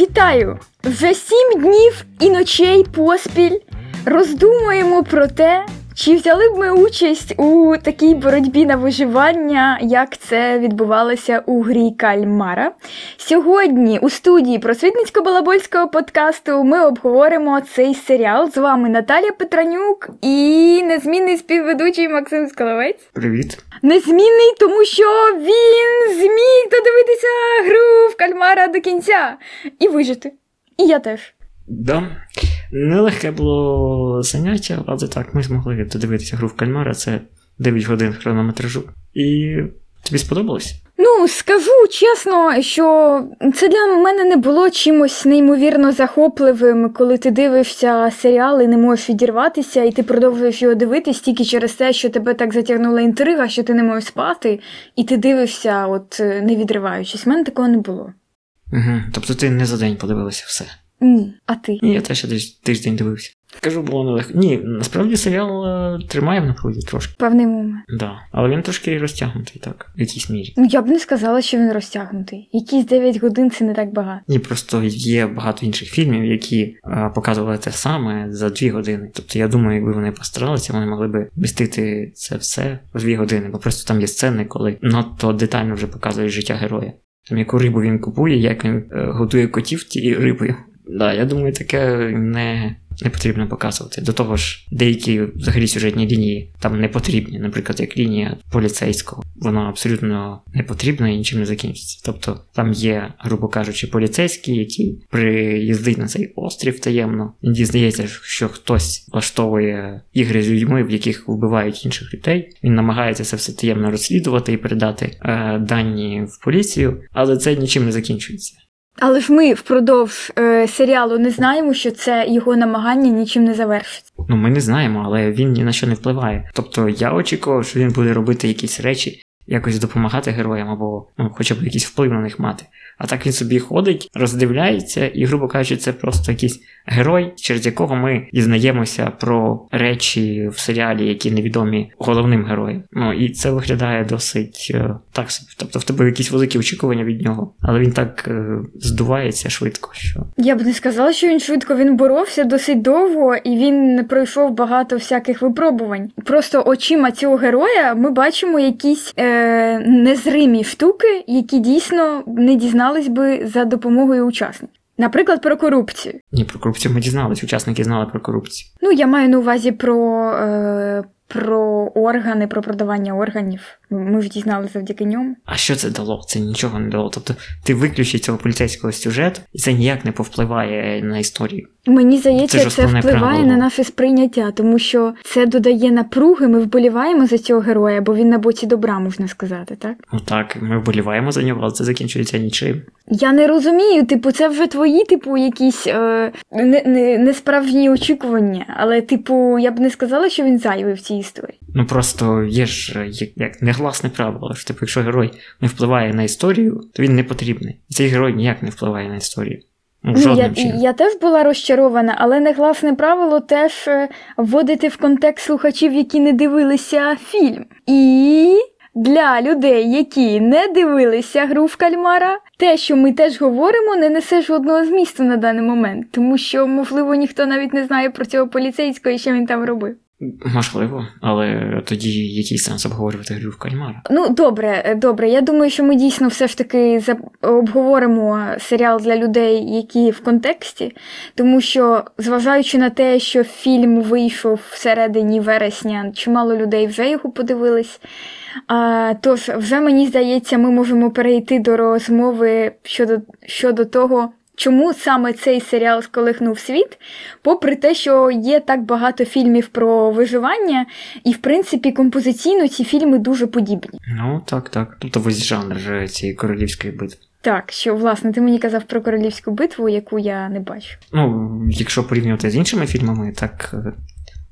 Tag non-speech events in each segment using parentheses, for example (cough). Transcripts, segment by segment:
Вітаю! Вже сім днів і ночей поспіль роздумуємо про те, чи взяли б ми участь у такій боротьбі на виживання, як це відбувалося у грі Кальмара. Сьогодні у студії просвітницько-балабольського подкасту ми обговоримо цей серіал. З вами Наталія Петранюк і незмінний співведучий Максим Скаловець. Привіт. Незмінний, тому що він зміг додивитися гру в кальмара до кінця і вижити. І я теж. Да. Нелегке було заняття, але так, ми змогли додивитися гру в кальмара, це 9 годин хронометражу. І тобі сподобалось? Ну, скажу чесно, що це для мене не було чимось неймовірно захопливим, коли ти дивишся серіал і не можеш відірватися, і ти продовжуєш його дивитись тільки через те, що тебе так затягнула інтрига, що ти не можеш спати, і ти дивишся, от не відриваючись. У мене такого не було. Угу. Тобто ти не за день подивилася все. Ні, а ти? Ні, я теж десь тиждень дивився. Кажу, було нелегко. Ні, насправді серіал е, тримає в напругі трошки. Певний момент. Да. Але він трошки розтягнутий, так, в якійсь мірі. Ну, я б не сказала, що він розтягнутий. Якісь 9 годин це не так багато. Ні, просто є багато інших фільмів, які е, показували те саме за дві години. Тобто я думаю, якби вони постаралися, вони могли би вмістити це все в дві години, бо просто там є сцени, коли надто детально вже показують життя героя. Там яку рибу він купує, як він е, готує котів тією рибою. Да, я думаю, таке не, не потрібно показувати. До того ж, деякі взагалі сюжетні лінії там не потрібні. Наприклад, як лінія поліцейського, вона абсолютно не потрібна і нічим не закінчиться. Тобто там є, грубо кажучи, поліцейський, який приїздить на цей острів таємно. Він дізнається, що хтось влаштовує ігри з людьми, в яких вбивають інших людей. Він намагається це все таємно розслідувати і передати е, дані в поліцію, але це нічим не закінчується. Але ж ми впродовж е, серіалу не знаємо, що це його намагання нічим не завершиться. Ну, ми не знаємо, але він ні на що не впливає. Тобто я очікував, що він буде робити якісь речі, якось допомагати героям або ну, хоча б якийсь вплив на них мати. А так він собі ходить, роздивляється, і, грубо кажучи, це просто якийсь герой, через якого ми дізнаємося про речі в серіалі, які невідомі головним героям. Ну і це виглядає досить е, так. Тобто в тебе якісь великі очікування від нього, але він так е, здувається швидко, що Я б не сказала, що він швидко він боровся досить довго, і він пройшов багато всяких випробувань. Просто очима цього героя ми бачимо якісь е, незримі штуки, які дійсно не дізнались би за допомогою учасників. Наприклад, про корупцію. ні, про корупцію ми дізналися, учасники знали про корупцію. Ну, я маю на увазі про, е, про органи, про продавання органів. Ми ж дізналися завдяки ньому. А що це дало? Це нічого не дало. Тобто ти виключиш цього поліцейського сюжету, і це ніяк не повпливає на історію. Мені здається, Це це, впливає правило. на наше сприйняття, тому що це додає напруги. Ми вболіваємо за цього героя, бо він на боці добра, можна сказати, так? Ну так, ми вболіваємо за нього, але це закінчується нічим. Я не розумію, типу, це вже твої, типу, якісь е, не, не, несправжні очікування. Але, типу, я б не сказала, що він зайвий в цій історії. Ну просто є ж як, як негласне правило, що типу, якщо герой не впливає на історію, то він не потрібний. Цей герой ніяк не впливає на історію. Ну, Ну, я, чином. я теж була розчарована, але негласне правило теж е, вводити в контекст слухачів, які не дивилися фільм. І для людей, які не дивилися гру в кальмара, те, що ми теж говоримо, не несе жодного змісту на даний момент, тому що, можливо, ніхто навіть не знає про цього поліцейського і що він там робив. Можливо, але тоді який сенс обговорювати гру в кальмара? Ну, добре, е, добре. Я думаю, що ми дійсно все ж таки обговоримо серіал для людей, які в контексті, тому що, зважаючи на те, що фільм вийшов всередині вересня, чимало людей вже його подивились. Тож, вже мені здається, ми можемо перейти до розмови щодо, щодо того. Чому саме цей серіал сколихнув світ, попри те, що є так багато фільмів про виживання, і в принципі композиційно ці фільми дуже подібні. Ну так, так. Тобто весь жанр цієї королівської битви. Так, що власне ти мені казав про королівську битву, яку я не бачу. Ну, якщо порівнювати з іншими фільмами, так е,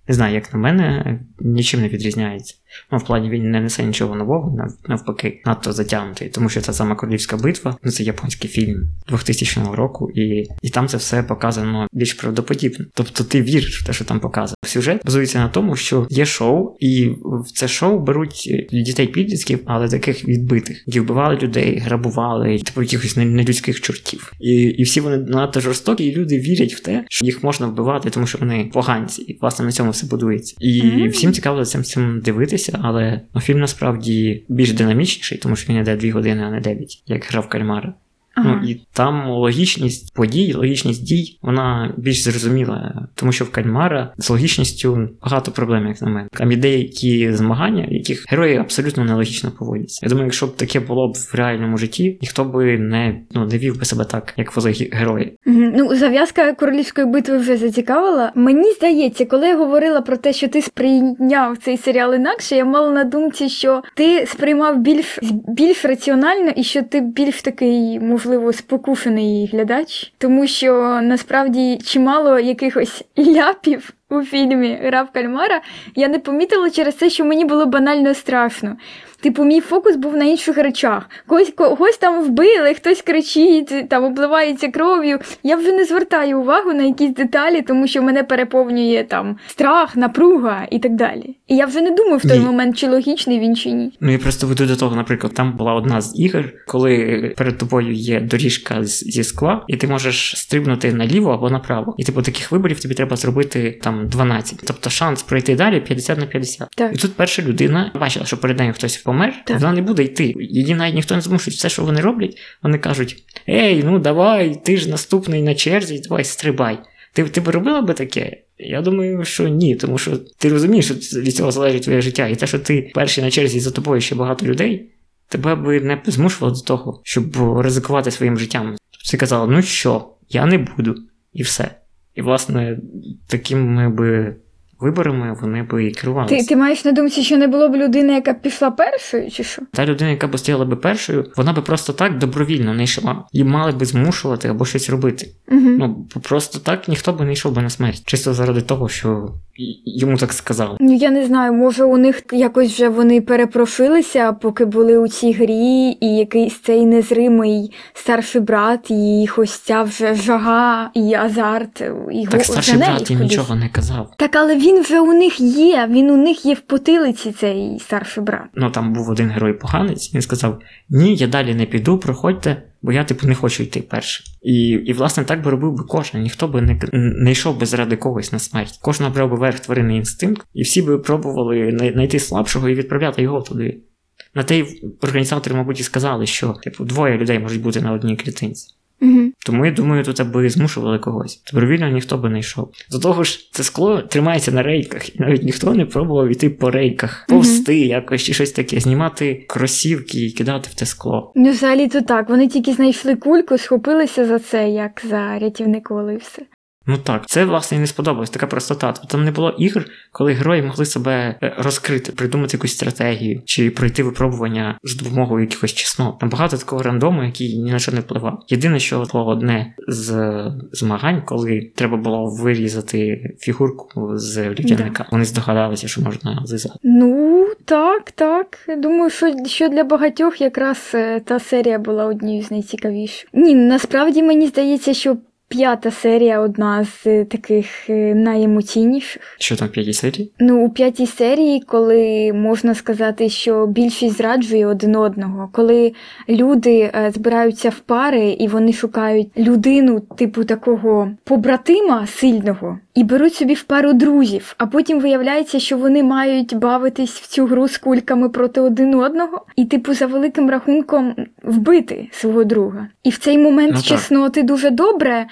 не знаю, як на мене, нічим не відрізняється. Ну, в плані він не несе нічого нового, навпаки, надто затягнутий, тому що це сама королівська битва, ну це японський фільм 2000 року, і, і там це все показано більш правдоподібно. Тобто ти віриш в те, що там показано. Сюжет базується на тому, що є шоу, і в це шоу беруть дітей підлітків, але таких відбитих, які вбивали людей, грабували, типу якихось нелюдських чортів. І, і всі вони надто жорстокі, і люди вірять в те, що їх можна вбивати, тому що вони поганці, і власне на цьому все будується. І Мгм. всім цікаво цим цим дивитися, але ну, фільм насправді більш динамічніший, тому що він іде 2 години, а не 9, як гра в кальмара. Ага. Ну і там логічність подій, логічність дій, вона більш зрозуміла, тому що в кальмара з логічністю багато проблем, як на мене. Там є деякі змагання, в яких герої абсолютно нелогічно поводяться. Я думаю, якщо б таке було б в реальному житті, ніхто би не, ну, не вів би себе так, як вели герої. Ну, зав'язка королівської битви вже зацікавила. Мені здається, коли я говорила про те, що ти сприйняв цей серіал інакше, я мала на думці, що ти сприймав більш, більш раціонально і що ти більш такий, можливо, спокушений глядач, тому що насправді чимало якихось (laughs) ляпів. У фільмі Гра в кальмара я не помітила через те, що мені було банально страшно. Типу, мій фокус був на інших речах. Когось, когось там вбили, хтось кричить, там обливається кров'ю. Я вже не звертаю увагу на якісь деталі, тому що мене переповнює там страх, напруга і так далі. І я вже не думаю в той Ні. момент, чи логічний він чи ні. Ну я просто веду до того, наприклад, там була одна з ігор, коли перед тобою є доріжка зі скла, і ти можеш стрибнути наліво або направо. І типу таких виборів тобі треба зробити там 12. Тобто шанс пройти далі 50 на 50. Так. І тут перша людина бачила, що перед нею хтось помер, Так. вона не буде йти. Її навіть ніхто не змушує. Все, що вони роблять, вони кажуть: Ей, ну давай, ти ж наступний на черзі, давай стрибай. Ти, ти б робила би таке? Я думаю, що ні, тому що ти розумієш, що від цього залежить твоє життя. І те, що ти перший на черзі за тобою ще багато людей, тебе би не змушувало до того, щоб ризикувати своїм життям. Ти казала, ну що, я не буду, і все. І, власне, такими би виборами вони би і керувалися. Ти, ти маєш на думці, що не було б людини, яка б пішла першою, чи що? Та людина, яка б стояла би першою, вона би просто так добровільно не йшла. І мали би змушувати або щось робити. Угу. Ну, просто так ніхто би не йшов би на смерть. Чисто заради того, що йому так сказали. Ну, я не знаю, може у них якось вже вони перепрофилися, поки були у цій грі, і якийсь цей незримий старший брат, і їх ось ця вже жага і азарт, і Так го- старший брат їм нічого не казав. Так, але він вже у них є, він у них є в потилиці, цей старший брат. Ну там був один герой поганець, він сказав: Ні, я далі не піду, проходьте, бо я типу не хочу йти першим. І, і власне так би робив би кожен. Ніхто би не, не йшов би заради когось на смерть. Кожен обрав би верх тваринний інстинкт, і всі би пробували знайти слабшого і відправляти його туди. На те й організатори, мабуть, і сказали, що типу двоє людей можуть бути на одній клітинці. Угу. Тому я думаю, тут аби змушували когось. Добровільно ніхто би не йшов. До того ж, це скло тримається на рейках, і навіть ніхто не пробував іти по рейках, повсти угу. якось чи щось таке, знімати кросівки і кидати в те скло. Ну, взагалі то так. Вони тільки знайшли кульку, схопилися за це, як за рятівник коли все. Ну так, це власне і не сподобалось, така простота. Тобто там не було ігр, коли герої могли себе е, розкрити, придумати якусь стратегію чи пройти випробування з допомогою якихось чеснот. Там багато такого рандому, який ні на що не впливав. Єдине, що було одне з змагань, коли треба було вирізати фігурку з людяника. Вони здогадалися, що можна злизати. Ну, так, так. Думаю, що, що для багатьох якраз е, та серія була однією з найцікавіших. Ні, насправді мені здається, що п'ята серія одна з е, таких е, найемоційніших. Що там в п'ятій серії? Ну, у п'ятій серії, коли можна сказати, що більшість зраджує один одного, коли люди е, збираються в пари і вони шукають людину, типу такого побратима сильного, і беруть собі в пару друзів, а потім виявляється, що вони мають бавитись в цю гру з кульками проти один одного, і, типу, за великим рахунком вбити свого друга. І в цей момент Ну, чесноти дуже добре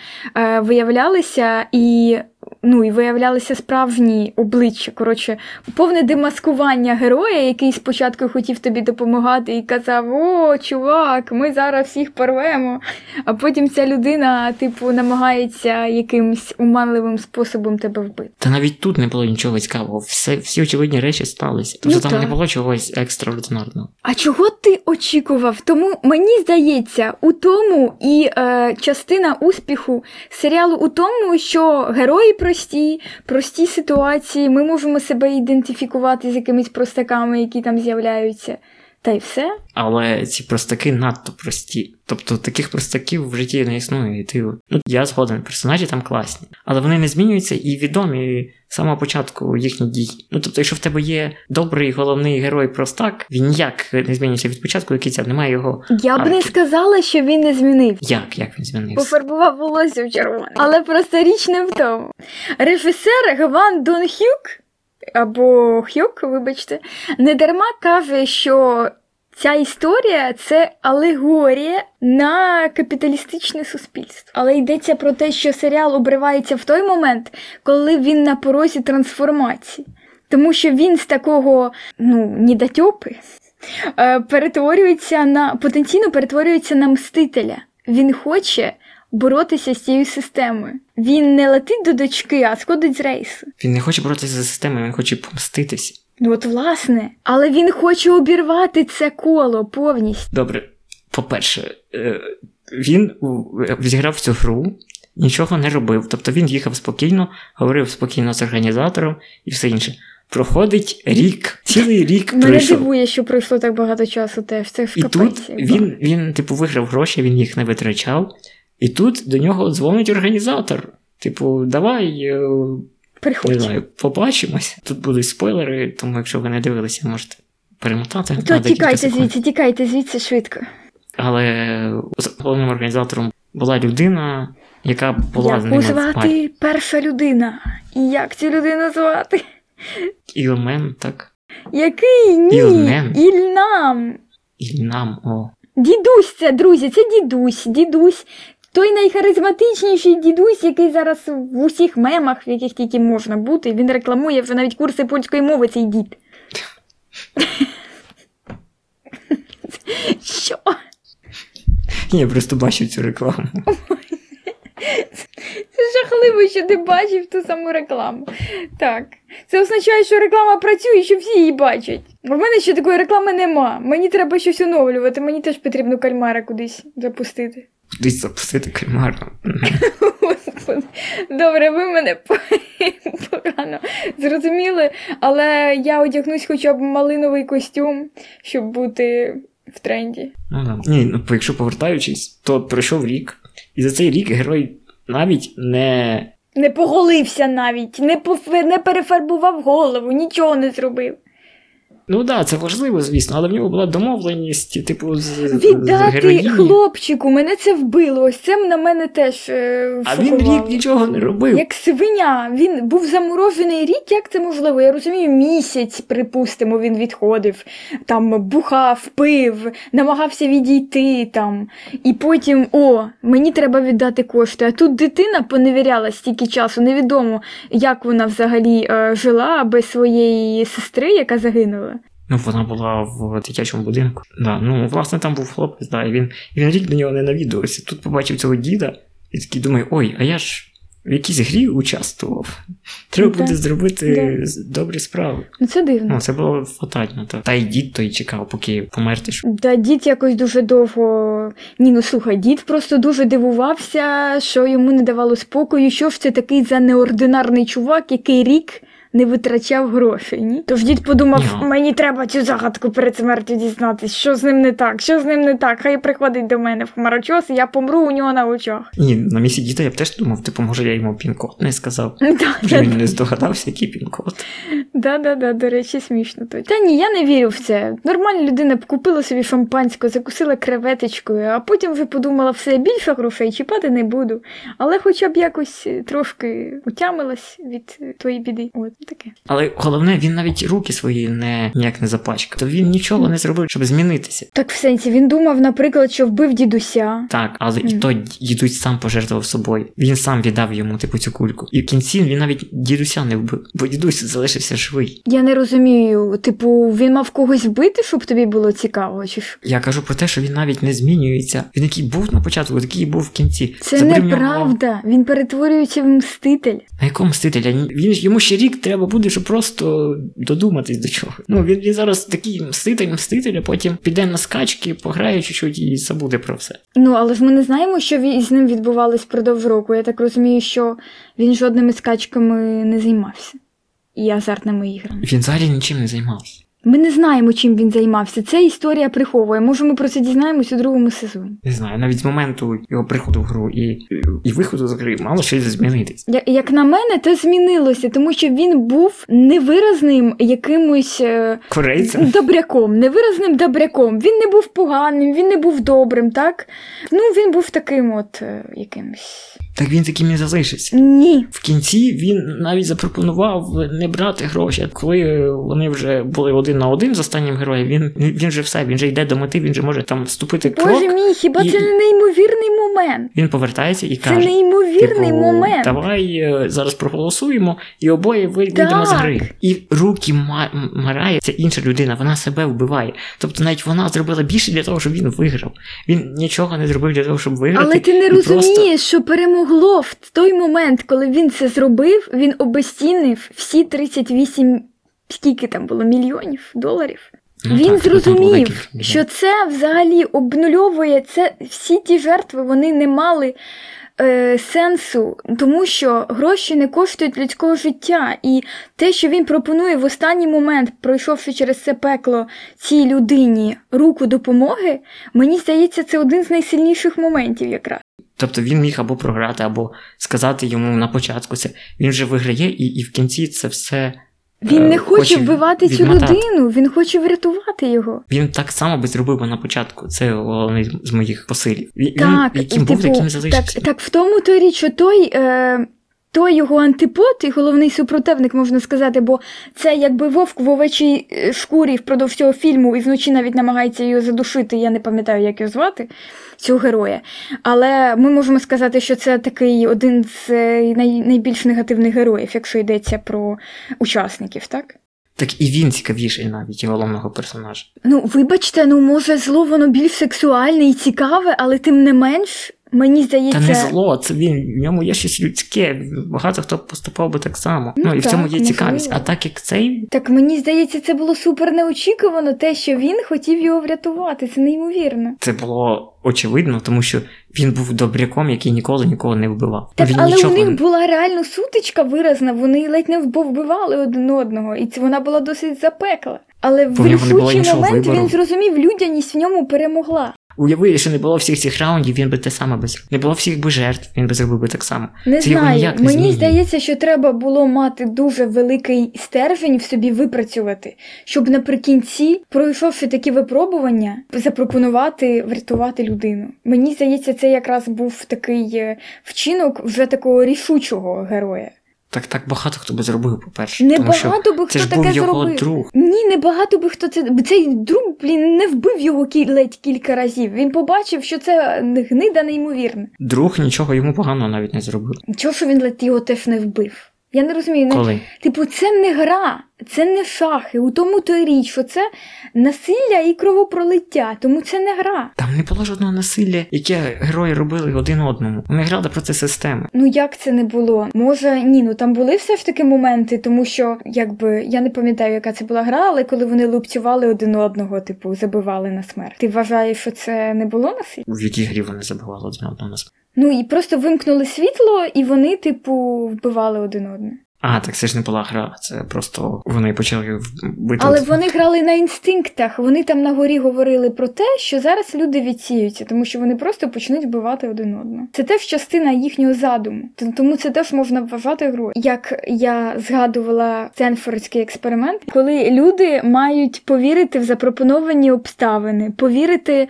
виявлялися і. Ну і виявлялися справжні обличчя. Коротше, повне демаскування героя, який спочатку хотів тобі допомагати і казав: О, чувак, ми зараз всіх порвемо. А потім ця людина, типу, намагається якимсь уманливим способом тебе вбити. Та навіть тут не було нічого цікавого. Все, всі очевидні речі сталися. Тобто Ну, там так. не було чогось екстраординарного. А чого ти очікував? Тому мені здається, у тому і е, частина успіху серіалу у тому, що герої прості, прості, прості ситуації. Ми можемо себе ідентифікувати з якимись простаками, які там з'являються. Та й все. Але ці простаки надто прості. Тобто таких простаків в житті не існує. І ти, ну, я згоден, персонажі там класні, але вони не змінюються і відомі з самого початку їхні дії. Ну тобто, якщо в тебе є добрий головний герой простак, він ніяк не змінюється від початку до кінця, немає його. Я б не сказала, що він не змінив. Як? Як він змінився? Пофарбував волосся в червоне. Але просто річ не в тому. Режисер Гван Дон Хюк, або Хюк, вибачте, недарма каже, що ця історія це алегорія на капіталістичне суспільство. Але йдеться про те, що серіал обривається в той момент, коли він на порозі трансформації. Тому що він з такого, ну, недотьопи, е, перетворюється на потенційно перетворюється на мстителя. Він хоче боротися з цією системою. Він не летить до дочки, а сходить з рейсу. Він не хоче боротися за системою, він хоче помститися. Ну от власне, але він хоче обірвати це коло повністю. Добре, по-перше, е, він зіграв цю гру, нічого не робив. Тобто він їхав спокійно, говорив спокійно з організатором і все інше. Проходить рік, цілий рік Мене пройшов. дивує, що пройшло так багато часу теж. Це ж І тут він, він, типу, виграв гроші, він їх не витрачав. І тут до нього дзвонить організатор. Типу, давай, е, не знаю, побачимось. Тут будуть спойлери, тому якщо ви не дивилися, можете перемотати. То тікайте звідси, тікайте звідси швидко. Але головним організатором була людина, яка була з Яку ними в парі. звати перша людина? І як цю людину звати? Ілмен, так? Який ні? Ілмен. Ільнам. Ільнам, о. Дідусь це, друзі, це дідусь, дідусь. Той найхаризматичніший дідусь, який зараз в усіх мемах, в яких тільки можна бути, він рекламує вже навіть курси польської мови цей дід. Що? Я просто бачив цю рекламу. Це жахливо, що ти бачив ту саму рекламу. Так. Це означає, що реклама працює, що всі її бачать. У мене ще такої реклами нема. Мені треба щось оновлювати, мені теж потрібно кальмара кудись запустити. Кудись запустити кальмара. Добре, ви мене погано зрозуміли, але я одягнусь хоча б малиновий костюм, щоб бути в тренді. Ну да. Ні, ну якщо повертаючись, то пройшов рік, і за цей рік герой навіть не. Не поголився навіть, не, поф- не перефарбував голову, нічого не зробив. Ну так, да, це важливо, звісно, але в нього була домовленість, типу, з, з Віддати героїні. хлопчику, мене це вбило. Ось це на мене теж. Е, А він рік нічого не робив. Як свиня, він був заморожений рік, як це можливо? Я розумію, місяць, припустимо, він відходив, там бухав, пив, намагався відійти там. І потім, о, мені треба віддати кошти. А тут дитина поневіряла стільки часу, невідомо, як вона взагалі е, жила без своєї сестри, яка загинула. Ну, вона була в дитячому будинку. Да, ну, власне, там був хлопець, да, і він, і він рік до нього не навідувався. Тут побачив цього діда і такий думає, ой, а я ж в якійсь грі участвував. Треба Да, буде зробити да. добрі справи. Ну це дивно. Ну, це було фатально. Так. Та й дід той чекав, поки померти. Та дід якось дуже довго. Ні, ну слухай, дід просто дуже дивувався, що йому не давало спокою, що ж це такий за неординарний чувак, який рік не витрачав грошей. Ні? Тож дід подумав, Ні. мені треба цю загадку перед смертю дізнатись, що з ним не так, що з ним не так. Хай приходить до мене в хмарочос, і я помру у нього на очах. Ні, на місці діда я б теж думав, типу, може я йому пін-код не сказав. (laughs) Да, Вже да, він не здогадався, який пін-код. да, да, да, до речі, смішно. то. Та ні, я не вірю в це. Нормальна людина б купила собі шампанське, закусила креветочкою, а потім вже подумала, все більше грошей чіпати не буду. Але хоча б якось е, трошки утямилась від е, тої біди. От таке. Але головне, він навіть руки свої не ніяк не запачкав. То він нічого не зробив, щоб змінитися. Так в сенсі він думав, наприклад, що вбив дідуся. Так, але і той дідусь сам пожертвував собою. Він сам віддав йому типу цю кульку. І в кінці він навіть дідуся не вбив, бо дідусь залишився живий. Я не розумію, типу, він мав когось вбити, щоб тобі було цікаво, чи ж? Я кажу про те, що він навіть не змінюється. Він який був на початку, такий був в кінці. Це в нього- неправда. Він перетворюється в мститель. На якому мстителя? Він йому ще рік треба треба буде, щоб просто додуматись до чого. Ну він, він зараз такий мститель, мститель, а потім піде на скачки, пограє чуть-чуть і забуде про все. Ну, але ж ми не знаємо, що з ним відбувалось впродовж року. Я так розумію, що він жодними скачками не займався. І азартними іграми. Він взагалі нічим не займався. Ми не знаємо, чим він займався. Це історія приховує. Може, ми про це дізнаємось у другому сезоні. Не знаю, навіть з моменту його приходу в гру і, і виходу з гри мало щось змінитись. Я- Як на мене, це змінилося, тому що він був невиразним якимось е, Корейцем. добряком, невиразним добряком. Він не був поганим, він не був добрим, так? Ну, він був таким от е, якимось. Так він таким і залишився. Ні. В кінці він навіть запропонував не брати гроші. Коли вони вже були один на один з останнім героєм, він, він вже все, він вже йде до мети, він вже може там вступити крок. Боже мій, хіба і- це не неймовірний момент? Він повертається і Це каже: неймовірний типу, момент. Давай е, зараз проголосуємо, і обоє вийдемо з гри. І руки Ма- Марає, це інша людина, вона себе вбиває. Тобто навіть вона зробила більше для того, щоб він виграв. Він нічого не зробив для того, щоб виграти. Але ти не і просто- розумієш, що перемогло в той момент, коли він це зробив, він обестінив всі 38, скільки там було, мільйонів доларів. Ну, він так, зрозумів, що це взагалі обнульовує це всі ті жертви, вони не мали е, сенсу, тому що гроші не коштують людського життя. І те, що він пропонує в останній момент, пройшовши через це пекло цій людині руку допомоги, мені здається, це один з найсильніших моментів якраз. Тобто він міг або програти, або сказати йому на початку це. Він вже виграє, і, і в кінці це все. Він е, не хоче вбивати цю відмотати. людину, він хоче врятувати його. Він так само би зробив би на початку. Це головний з моїх посилів. Він, Так, яким був, типу, таким і залишився. Так, так в тому то річ, що той, е, той його антипод і головний супротивник, можна сказати, бо це якби вовк в овечій е, шкурі впродовж цього фільму і вночі навіть намагається його задушити. Я не пам'ятаю, як його звати, цього героя. Але ми можемо сказати, що це такий один з е, найбільш негативних героїв, якщо йдеться про учасників, так? Так і він цікавіший навіть і головного персонажа. Ну, вибачте, ну може зло воно більш сексуальне і цікаве, але тим не менш, мені здається. Та не зло, це він. В ньому є щось людське. Багато хто поступав би так само. Ну Ну, і в цьому так, є цікавість. А так як цей. Так мені здається, це було супер неочікувано, те, що він хотів його врятувати. Це неймовірно. Це було очевидно, тому що він був добряком, який ніколи нікого не вбивав. Так, він але нічого у них була реально сутичка виразна, вони ледь не вбивали один одного, і це вона була досить запекла. Але в рішучий момент вибору. він зрозумів, людяність в ньому перемогла. Уяви, якщо не було всіх цих раундів, він би те саме би зробив. Не було всіх би жертв, він би зробив би так само. Не Це знаю. ніяк не Мені змінює. здається, що треба було мати дуже великий стержень в собі випрацювати, щоб наприкінці, пройшовши такі випробування, запропонувати врятувати людину. Мені здається, це якраз був такий е, вчинок вже такого рішучого героя. Так так багато хто би зробив, по-перше. тому що Небагато би це хто був таке його зробив. друг. Ні, багато би хто це. Цей друг, блін, не вбив його кі- ледь кілька разів. Він побачив, що це гнида неймовірна. Друг нічого йому поганого навіть не зробив. Чого що він ледь його теж не вбив? Я не розумію. Коли? Типу, це не гра, це не шахи. У тому то й річ, що це насилля і кровопролиття, тому це не гра. Там не було жодного насилля, яке герої робили один одному. Вони грали проти системи. Ну як це не було? Може, ні, ну там були все ж таки моменти, тому що якби я не пам'ятаю, яка це була гра, але коли вони лупцювали один одного, типу, забивали на смерть. Ти вважаєш, що це не було насилля? В якій грі вони забивали один одного на смерть. Ну і просто вимкнули світло, і вони, типу, вбивали один одного. А, так це ж не була гра, це просто вони почали бити. Але вони грали на інстинктах. Вони там на горі говорили про те, що зараз люди відсіються, тому що вони просто почнуть вбивати один одного. Це теж частина їхнього задуму. Тому це теж можна вважати грою. Як я згадувала Стенфордський експеримент, коли люди мають повірити в запропоновані обставини, повірити,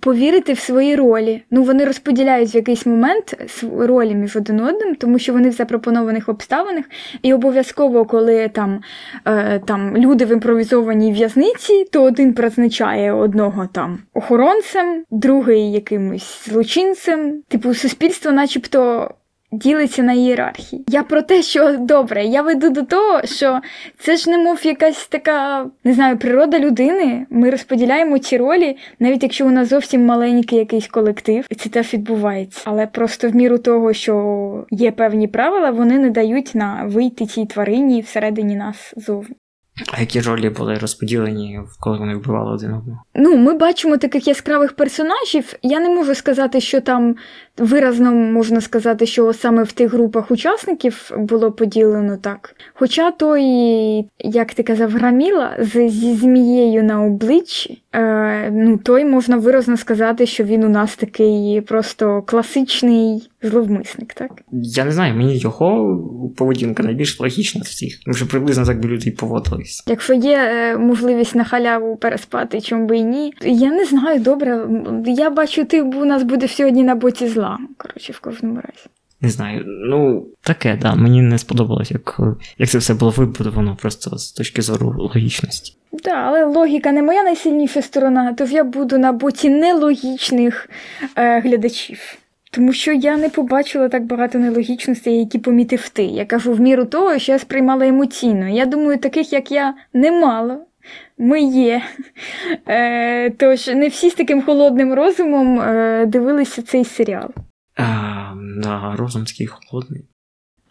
повірити в свої ролі. Ну вони розподіляють в якийсь момент ролі між один одним, тому що вони в запропонованих обставинах, і обов'язково, коли там е, там люди в імпровізованій в'язниці, то один призначає одного там охоронцем, другий якимось злочинцем. Типу, суспільство, начебто. Ділиться на ієрархії. Я про те, що добре, я веду до того, що це ж немов якась така, не знаю, природа людини. Ми розподіляємо ці ролі, навіть якщо у нас зовсім маленький якийсь колектив, і це теж відбувається. Але просто в міру того, що є певні правила, вони не дають на вийти цій тварині всередині нас зовні. А які ролі були розподілені, коли вони вбивали один одного? Ну, ми бачимо таких яскравих персонажів. Я не можу сказати, що там виразно можна сказати, що саме в тих групах учасників було поділено так. Хоча той, як ти казав, граміла з, зі змією на обличчі, е, ну той можна виразно сказати, що він у нас такий просто класичний зловмисник, так? Я не знаю, мені його поведінка найбільш логічна з всіх. Тому що приблизно так би люди і поводились. Якщо є е, можливість на халяву переспати, чому би і ні. Я не знаю, добре. Я бачу, ти у нас будеш сьогодні на боці зла. Коротше, в кожному разі. Не знаю, ну таке, да. Мені не сподобалось, як, як це все було вибудовано просто з точки зору логічності. Так, але логіка не моя найсильніша сторона, тож я буду на боці нелогічних е, глядачів. Тому що я не побачила так багато нелогічностей, які помітив ти. Я кажу в міру того, що я сприймала емоційно. Я думаю, таких, як я, немало. Ми є. (laughs) Е, тож не всі з таким холодним розумом е, дивилися цей серіал. А, да, розум такий холодний.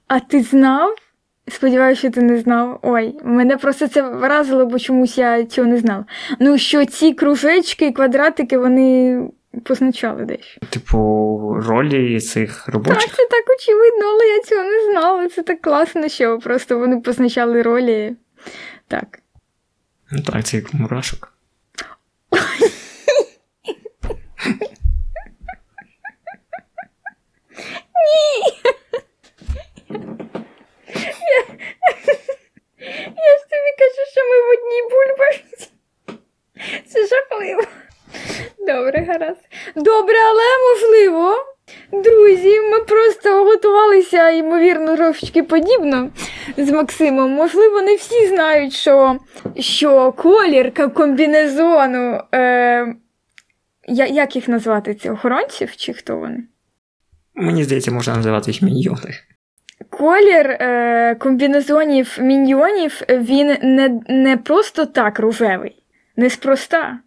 А ти знав? Сподіваюся, що ти не знав. Ой, мене просто це вразило, бо чомусь я цього не знала. Ну, що ці кружечки і квадратики вони позначали дещо. Типу, ролі цих Так, це так очевидно, але я цього не знала. Це так класно, що просто вони позначали ролі. Так. Ну так, це як мурашок. Я ж тобі кажу, що ми в одній бульбашці. Це жахливо. Добре, гаразд. Добре, але можливо. Друзі, ми просто готувалися, ймовірно, трошечки подібно з Максимом. Можливо, не всі знають, що, що колір комбінезону. Е, я, як їх назвати? Це охоронців чи хто вони? Мені здається, можна називати їх міньйони. Колір е, комбінезонів міньйонів він не, не просто так рожевий, неспроста.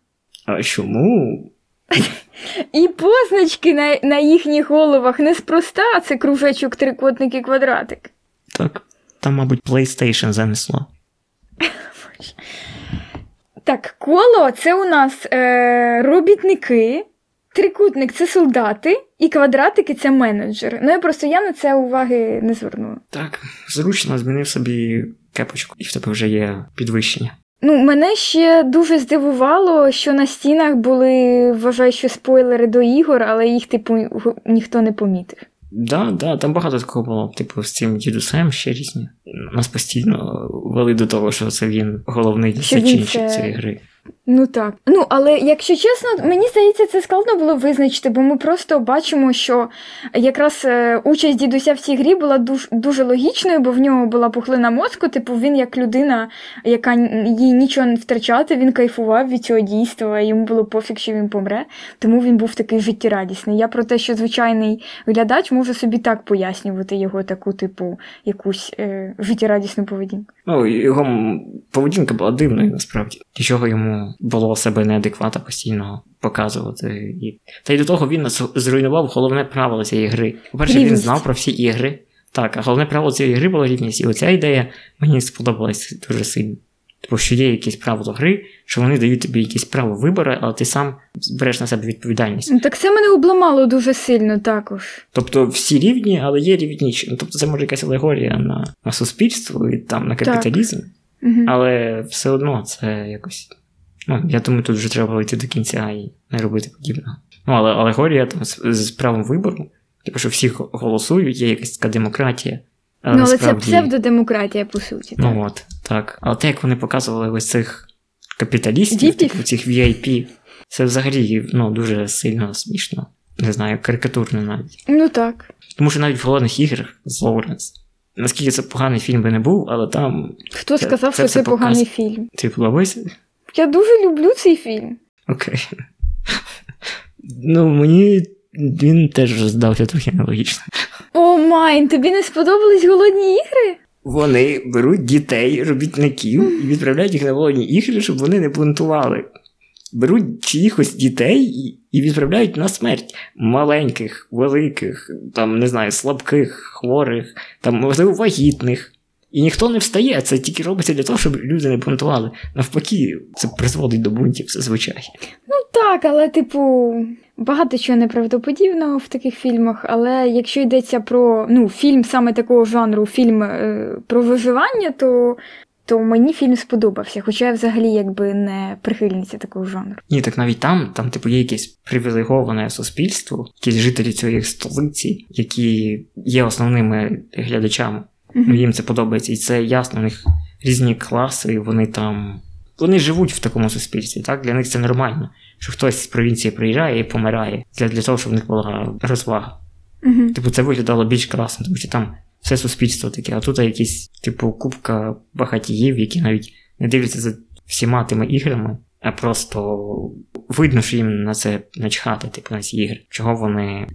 А чому? І позначки на, на їхніх головах неспроста, це кружечок, трикутник і квадратик. Так. Там, мабуть, PlayStation занесло. (laughs) Так, коло це у нас е, робітники, трикутник це солдати, і квадратики це менеджери. Ну я просто я на це уваги не звернула. Так, зручно змінив собі кепочку, і в тебе вже є підвищення. Ну, мене ще дуже здивувало, що на стінах були, вважаю, що спойлери до ігор, але їх, типу, ніхто не помітив. Да, да, там багато такого було, типу, з цим дідусем ще різні. Нас постійно вели до того, що це він головний це- цієї гри. Ну так. Ну, але якщо чесно, мені здається, це складно було визначити, бо ми просто бачимо, що якраз е, участь дідуся в цій грі була дуже, дуже логічною, бо в нього була пухлина мозку. Типу, він як людина, яка їй нічого не втрачати, він кайфував від цього дійства, йому було пофіг, що він помре. Тому він був такий життєрадісний. Я про те, що звичайний глядач може собі так пояснювати його таку, типу, якусь е, життєрадісну поведінку. Ну, його поведінка була дивною насправді. Нічого йому було себе неадеквата постійно показувати. І... Та й до того він нас зруйнував головне правило цієї гри. По-перше, він знав про всі ігри. Так, а головне правило цієї гри було рівність. І оця ідея мені сподобалась дуже сильно. Типу, що є якісь правила гри, що вони дають тобі якісь право вибору, але ти сам береш на себе відповідальність. Ну, Так це мене обламало дуже сильно також. Тобто всі рівні, але є рівніші. Ну, тобто це може якась алегорія на, на суспільство і там на капіталізм. Угу. Але все одно це якось. Ну, я думаю, тут вже треба йти до кінця і не робити подібного. Ну, але алегорія там з, з правом вибору, типу, що всі голосують, є якась така демократія. Але Ну, але насправді, це псевдодемократія, по суті. Так. Ну от, так. Але те, як вони показували ось цих капіталістів, типу цих VIP, це взагалі ну, дуже сильно смішно. Не знаю, карикатурно навіть. Ну так. Тому що навіть в голодних іграх з Лоуренс, наскільки це поганий фільм би не був, але там, Хто Це- сказав, це що це поганий показує. фільм? ти подобається? Я дуже люблю цей фільм. Окей. (laughs) Ну, мені Він теж здався трохи нелогічно. О, Майн, тобі не сподобались голодні ігри? Вони беруть дітей, робітників і відправляють їх на голодні ігри, щоб вони не бунтували. Беруть чиїхось дітей і- і відправляють на смерть маленьких, великих, там, не знаю, слабких, хворих, там, можливо, вагітних. І ніхто не встає, це тільки робиться для того, щоб люди не бунтували. Навпаки, це призводить до бунтів зазвичай. Ну так, але, типу, багато чого неправдоподібного в таких фільмах. Але якщо йдеться про ну, фільм саме такого жанру, фільм е, про виживання, то, то мені фільм сподобався. Хоча я взагалі якби не прихильниця такого жанру. Ні, так навіть там, там, типу, є якесь привілеговане суспільство, якісь жителі цієї столиці, які є основними глядачами. Ну, їм це подобається, і це ясно, у них різні класи, вони там. Вони живуть в такому суспільстві, так? Для них це нормально, що хтось з провінції приїжджає і помирає для, для того, щоб в них була розвага. Угу. Типу, це виглядало більш красно, тому що там все суспільство таке, а тут якісь, типу, купка багатіїв, які навіть не дивляться за всіма тими іграми, а просто видно, що їм на це начхати, типу, на ці ігри. Чого вони.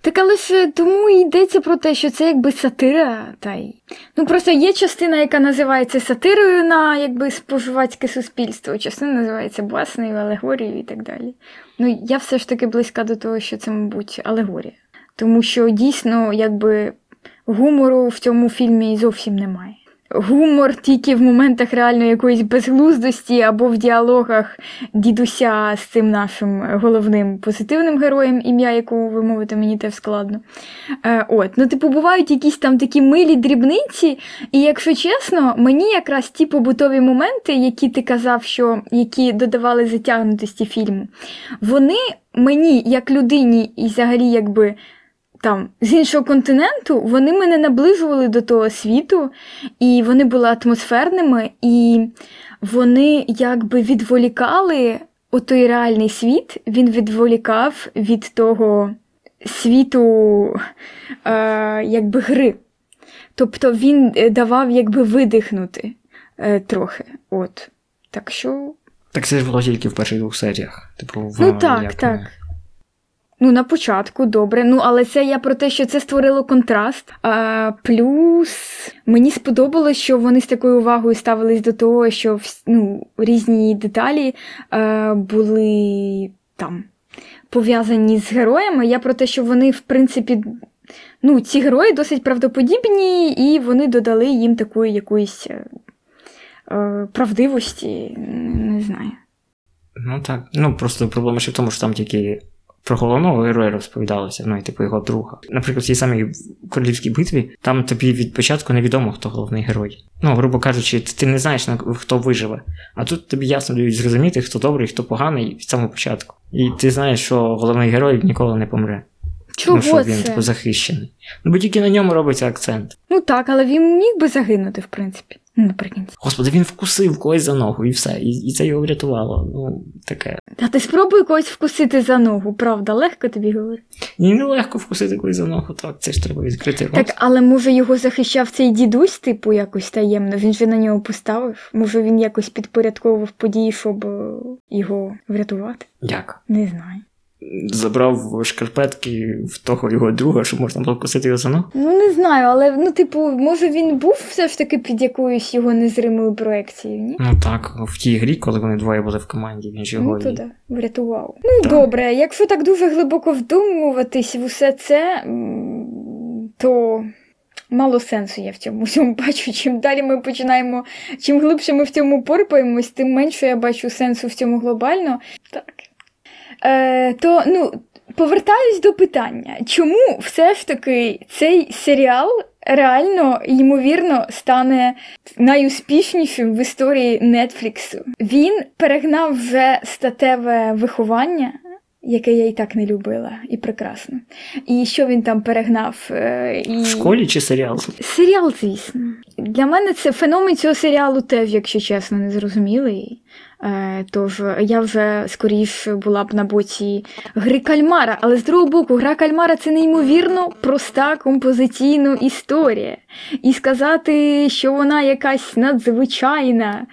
Так але ж тому і йдеться про те, що це якби сатира. Та й... Ну просто є частина, яка називається сатирою на якби споживацьке суспільство, частина називається баснею, алегорією і так далі. Ну я все ж таки близька до того, що це, мабуть, алегорія. Тому що дійсно, якби гумору в цьому фільмі зовсім немає. Гумор тільки в моментах реально якоїсь безглуздості або в діалогах дідуся з цим нашим головним позитивним героєм, ім'я якого ви мовите, мені теж складно. Е, от, ну, типу, бувають якісь там такі милі дрібниці, і якщо чесно, мені якраз ті побутові моменти, які ти казав, що які додавали затягнутості фільму, вони мені, як людині, і взагалі, якби. Там з іншого континенту вони мене наближували до того світу, і вони були атмосферними, і вони якби відволікали отой реальний світ, він відволікав від того світу е, якби гри. Тобто він е, давав якби видихнути е, трохи. От. Так що. Так це ж було тільки в перших двох серіях. Типу, Ну так, ніяк так. не- Ну, на початку, добре. Ну, але це я про те, що це створило контраст. А, плюс мені сподобалось, що вони з такою увагою ставились до того, що ну, різні деталі е, були там пов'язані з героями. Я про те, що вони, в принципі, ну, ці герої досить правдоподібні, і вони додали їм такої якоїсь е, е, правдивості. Не знаю. Ну так. Ну просто проблема ще в тому, що там тільки про головного героя розповідалося, ну і типу його друга. Наприклад, в цій самій королівській битві, там тобі від початку невідомо, хто головний герой. Ну, грубо кажучи, ти не знаєш, хто виживе. А тут тобі ясно дають зрозуміти, хто добрий, хто поганий від самого початку. І ти знаєш, що головний герой ніколи не помре. Чого ну, що він це? типу захищений. Ну, бо тільки на ньому робиться акцент. Ну так, але він міг би загинути, в принципі. Наприкінці. Господи, він вкусив когось за ногу і все. І, і це його врятувало. Ну, таке. Та ти спробуй когось вкусити за ногу, правда, легко тобі говорити. І нелегко вкусити когось за ногу, так, це ж треба відкрити рот. Так, але може його захищав цей дідусь, типу, якось таємно. Він же на нього поставив. Може він якось підпорядковував події, щоб е, його врятувати. Як? Не знаю. Забрав шкарпетки в того його друга, щоб можна було вкусити його за. Ну не знаю, але ну, типу, може він був все ж таки під якоюсь його незримою проекцією, ні? Ну так, в тій грі, коли вони двоє були в команді, він ж його. Ну, то і- да, врятував. Ну, Так. добре, якщо так дуже глибоко вдумуватись в усе це, то мало сенсу я в цьому всьому бачу. Чим далі ми починаємо, чим глибше ми в цьому порпаємось, тим менше я бачу сенсу в цьому глобально. Так. Е, то, ну, повертаюсь до питання, чому все ж таки цей серіал реально, ймовірно, стане найуспішнішим в історії Нетфліксу. Він перегнав вже статеве виховання. Яке я і так не любила, і прекрасно. І що він там перегнав? е, І... В школі чи серіал? Серіал, звісно. Для мене це феномен цього серіалу теж, якщо чесно, не зрозумілий. Е, тож я вже скоріш була б на боці гри кальмара, але з другого боку, гра кальмара це неймовірно проста композиційна історія. І сказати, що вона якась надзвичайна,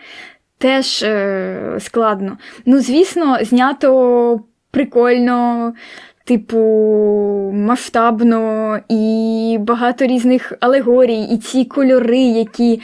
теж е, складно. Ну, звісно, знято прикольно. типу, масштабно, і багато різних алегорій, і ці кольори, які.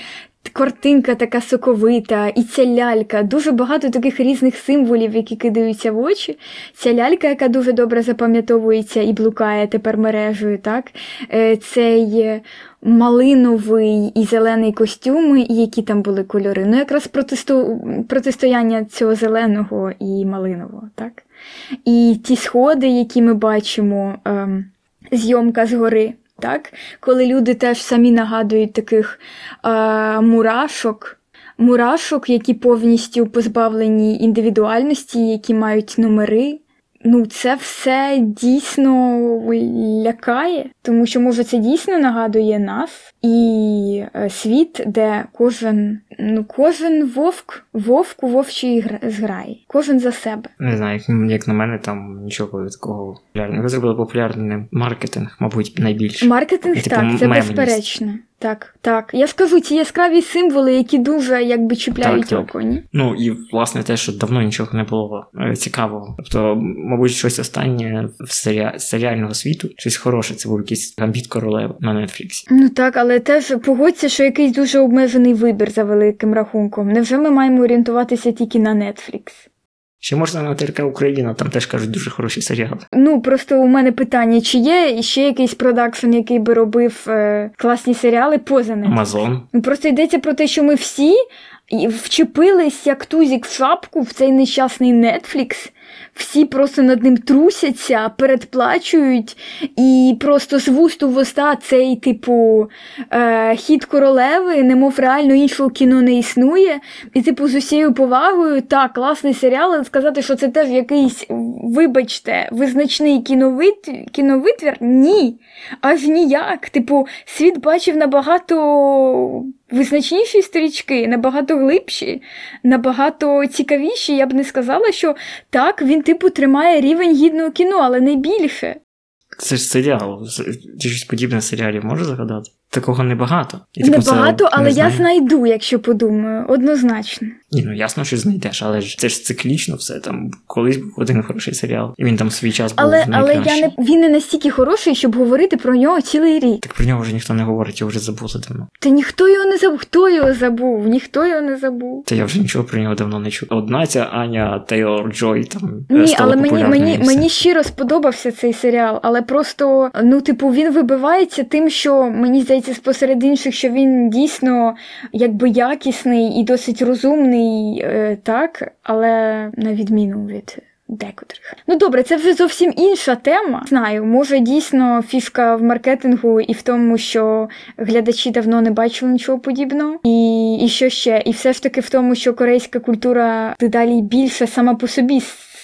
Картинка така соковита, і ця лялька, дуже багато таких різних символів, які кидаються в очі. Ця лялька, яка дуже добре запам'ятовується і блукає тепер мережею, так? Е, Цей малиновий і зелений костюми, і які там були кольори. Ну, якраз протисту... протистояння цього зеленого і малинового, так? І ті сходи, які ми бачимо, ем, зйомка згори. Так? Коли люди теж самі нагадують таких е, мурашок, мурашок, які повністю позбавлені індивідуальності, які мають номери. Ну, це все дійсно лякає, тому що, може, це дійсно нагадує нас і е, світ, де кожен, ну, кожен вовк, вовк у вовчій гра- зграї, кожен за себе. Не знаю, як, як на мене, там нічого такого популярного. Це було популярним маркетинг, мабуть, найбільше. Маркетинг, І, типу, так, це мемність. безперечно. Так, так. Я скажу, ці яскраві символи, які дуже якби чіпляють Так, око, ні? Ну і власне те, що давно нічого не було е, цікавого. Тобто, мабуть, щось останнє в серіа... серіального світу, щось хороше. Це був якийсь гамбіт королеви на Netflix. Ну так, але теж погодься, що якийсь дуже обмежений вибір за великим рахунком. Невже ми маємо орієнтуватися тільки на Netflix? Ще можна на ТРК Україна, там теж кажуть дуже хороші серіали. Ну, просто у мене питання, чи є ще якийсь продакшн, який би робив е, класні серіали поза ним? Амазон. Ну, Просто йдеться про те, що ми всі вчепились як тузік в шапку в цей нещасний Netflix. Всі просто над ним трусяться, передплачують, і просто з вуст у вуста цей, типу, е, хід королеви, немов реально іншого кіно не існує. І, типу, з усією повагою, так, класний серіал, але сказати, що це теж якийсь, вибачте, визначний кіновит... кіновитвір? Ні. Аж ніяк. Типу, світ бачив набагато визначніші стрічки, набагато глибші, набагато цікавіші. Я б не сказала, що так, він, типу, тримає рівень гідного кіно, але не більше. Це ж серіал. Це щось подібне серіалі можу згадати? Такого небагато. І, типу, Небагато, але не я знаю. знайду, якщо подумаю, однозначно. Ні, ну ясно, що знайдеш, але ж це ж циклічно все. Там колись був один хороший серіал, і він там свій час був Але, але я не він не настільки хороший, щоб говорити про нього цілий рік. Так про нього вже ніхто не говорить, його вже забули давно. Та ніхто його не забув. Хто його забув? Ніхто його не забув. Та я вже нічого про нього давно не чув. Одна ця Аня Тейлор Джой там Ні, але мені, мені, мені щиро сподобався цей серіал, але просто ну, типу, він вибивається тим, що мені здається, спосеред інших, що він дійсно якби якісний і досить розумний, е, так, але на відміну від. Декотрих. Ну добре, це вже зовсім інша тема. Знаю, може дійсно фішка в маркетингу і в тому, що глядачі давно не бачили нічого подібного. І, і що ще? І все ж таки в тому, що корейська культура дедалі більше сама по собі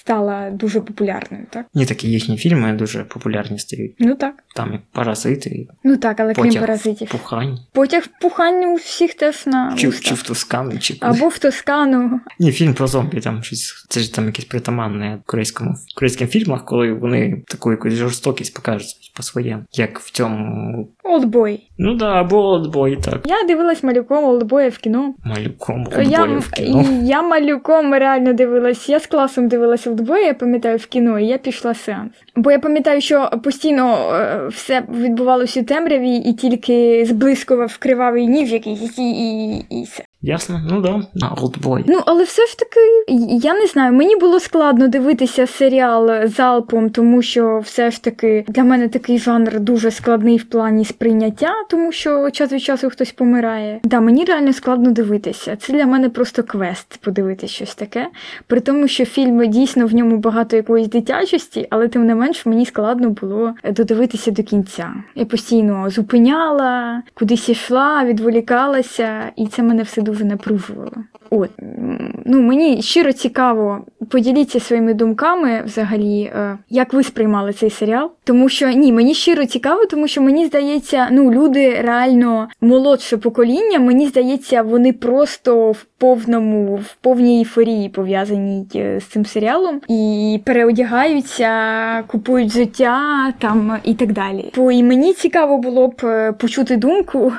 стала дуже популярною, так? Ні, такі їхні фільми дуже популярні стають. Ну так. Там як паразити, Ну так, але крім Потяг. паразитів. пухань, Потяг пухання у всіх теж на чи, чи в Тоскану, чи куди. Або в Тоскану. Ні, фільм про зомбі, там щось. Це ж там якесь притаманне корейському корейським фільмах, коли вони таку якусь жорстокість покажуть по-своєму. Як в цьому. Олдбой. Ну да, або Олдбой, так. Я дивилась малюком Олдбоя в кіно. Малюком Я, Олдбоя в кіно. я малюком реально дивилась. Я з класом дивилась Олдбоя, я пам'ятаю, в кіно, і я пішла сеанс. Бо я пам'ятаю, що постійно е, все відбувалося у темряві, і тільки зблискував кривавий ніж якийсь і, і, і все. Ясно? Ну да. На Олдбой. Ну, але все ж таки, я не знаю, мені було складно дивитися серіал залпом, тому що все ж таки для мене такий жанр дуже складний в плані сприйняття, тому що час від часу хтось помирає. Да, мені реально складно дивитися. Це для мене просто квест подивитися щось таке. При тому, що фільм дійсно в ньому багато якоїсь дитячості, але тим не менш мені складно було додивитися до кінця. Я постійно зупиняла, кудись йшла, відволікалася, і це мене все дуже напружувало. От, ну мені щиро цікаво, поділіться своїми думками взагалі, е, як ви сприймали цей серіал. Тому що ні, мені щиро цікаво, тому що мені здається, ну люди реально молодше покоління, мені здається, вони просто в повному, в повній ейфорії пов'язані е, з цим серіалом і переодягаються, купують життя там і так далі. Бо і мені цікаво було б е, почути думку.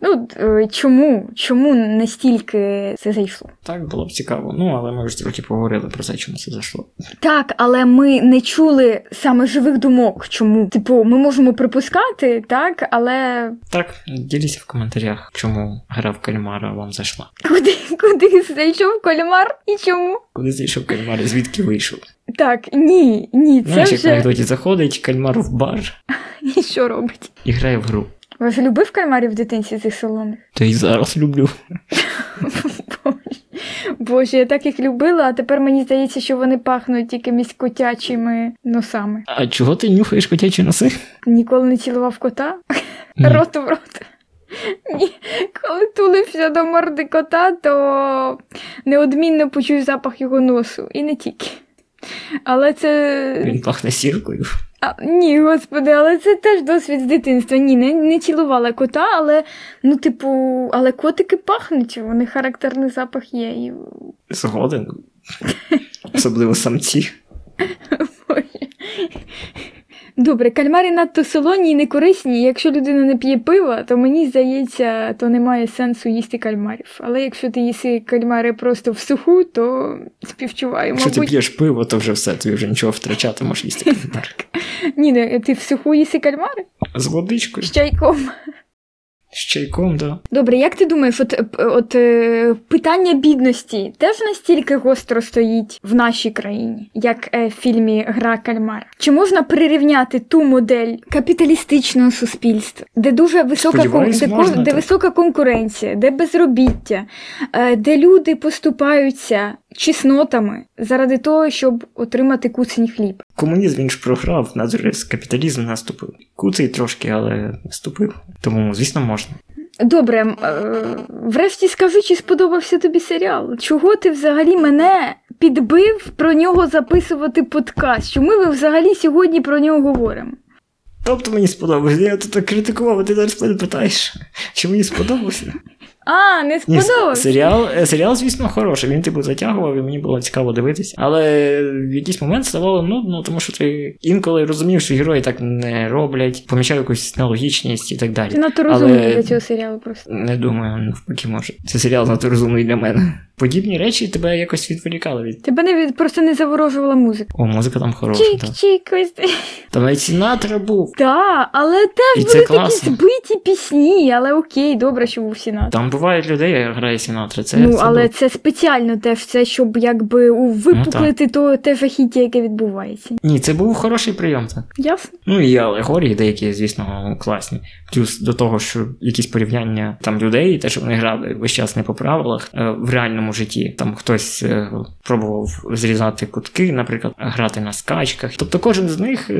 Ну, е, чому? Чому настільки це зайшло? Так було б цікаво. Ну, але ми вже трохи поговорили про це, чому це зайшло. Так, але ми не чули саме живих думок. Чому? Типу, ми можемо припускати, так, але Так, діліться в коментарях, чому гра в кальмара вам зайшла. куди, куди зайшов кальмар і чому? Коли зайшов кальмар, і звідки вийшов? Так, ні, ні, це Знаєш, як в вже анекдоті заходить кальмар в бар (laughs) і що робить? і грає в гру. Ви ж любив кальмарів в дитинстві цих солоних? То і зараз люблю. (laughs) Боже. Я так їх любила, а тепер мені здається, що вони пахнуть якимись котячими носами. А чого ти нюхаєш котячі носи? Ніколи не цілував кота? Ні. (laughs) Рот в рот. Ні, коли тулився до морди кота, то неодмінно почув запах його носу. І не тільки. Але це. Він пахне сіркою. А, ні, господи, але це теж досвід з дитинства. Ні, не, не цілувала кота, але ну, типу, але котики пахнуть, вони характерний запах є. І... Згоден. Особливо самці. (laughs) Добре, кальмари надто солоні і не корисні. Якщо людина не п'є пива, то мені здається, то немає сенсу їсти кальмарів. Але якщо ти їси кальмари просто в суху, то співчуваю, Якщо ти п'єш пиво, то вже все, тобі вже нічого втрачати, можеш їсти кальмар. (laughs) Ні, не, ти в суху їси кальмари? З водичкою, З чайком. З чайком, да. Добре, як ти думаєш, от, е, от е, питання бідності теж настільки гостро стоїть в нашій країні, як е, в фільмі Гра кальмара? Чи можна прирівняти ту модель капіталістичного суспільства, де дуже висока кон- де, можна, де висока конкуренція, де безробіття, де люди поступаються чеснотами заради того, щоб отримати куцень хліб? Комунізм він ж програв, на капіталізм наступив. Куций трошки, але наступив. Тому, звісно, можна. Добре, е, врешті скажи, чи сподобався тобі серіал? Чого ти взагалі мене підбив про нього записувати подкаст? Чому ми взагалі сьогодні про нього говоримо? Тобто мені сподобалося. Я тут критикував, а ти зараз мене питаєш, чи мені сподобався? А, не сподобався. серіал, е, серіал, звісно, хороший. Він типу затягував, і мені було цікаво дивитися. Але в якийсь момент ставало нудно, тому що ти інколи розумів, що герої так не роблять, помічав якусь нелогічність і так Ти далі. надто розумний Але- для цього серіалу просто. Не думаю, навпаки, може. Це серіал надто розумний для мене. Подібні речі тебе якось відволікали від. Тебе не від- просто не заворожувала музика. О, музика там хороша. Чик, ось. Там навіть Сінатра був. Так, але теж були такі збиті пісні, але окей, добре, що був Сінат. Там бувають людей, як грає Сінатра. Це, ну, це але добре. це спеціально теж це, щоб якби випуклити то те жахіття, яке відбувається. Ні, це був хороший прийом, так. Ясно? Ну і алегорії деякі, звісно, класні. Плюс до того, що якісь порівняння там людей, те, що вони грали весь час не по правилах е, в реальному житті. Там хтось е, пробував зрізати кутки, наприклад, грати на скачках. Тобто кожен з них е,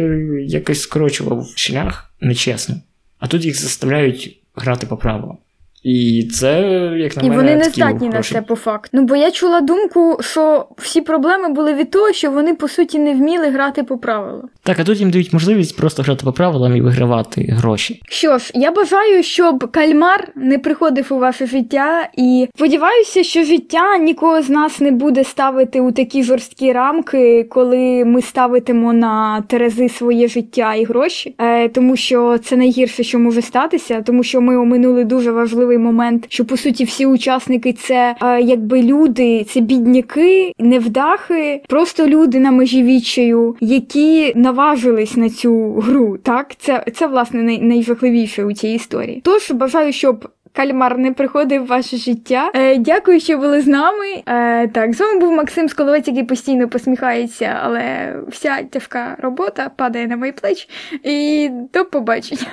якось скорочував шлях нечесно. А тут їх заставляють грати по правилам. І це, як на І мене, вони не здатні на це по факту. Ну бо я чула думку, що всі проблеми були від того, що вони по суті не вміли грати по правилам. Так, а тут їм дають можливість просто грати по правилам і вигравати гроші. Що ж, я бажаю, щоб кальмар не приходив у ваше життя, і сподіваюся, що життя нікого з нас не буде ставити у такі жорсткі рамки, коли ми ставитимо на терези своє життя і гроші, е, тому що це найгірше, що може статися, тому що ми оминули дуже важливий момент, що по суті всі учасники це е, якби люди, це бідняки, невдахи, просто люди на межі відчаю, які наважились на цю гру. Так, це, це власне най, найжахливіше у цій історії. Тож бажаю, щоб. Кальмар не приходив в ваше життя. Е, дякую, що були з нами. Е, так, з вами був Максим Сколовець, який постійно посміхається, але вся тяжка робота падає на мої плечі. І до побачення.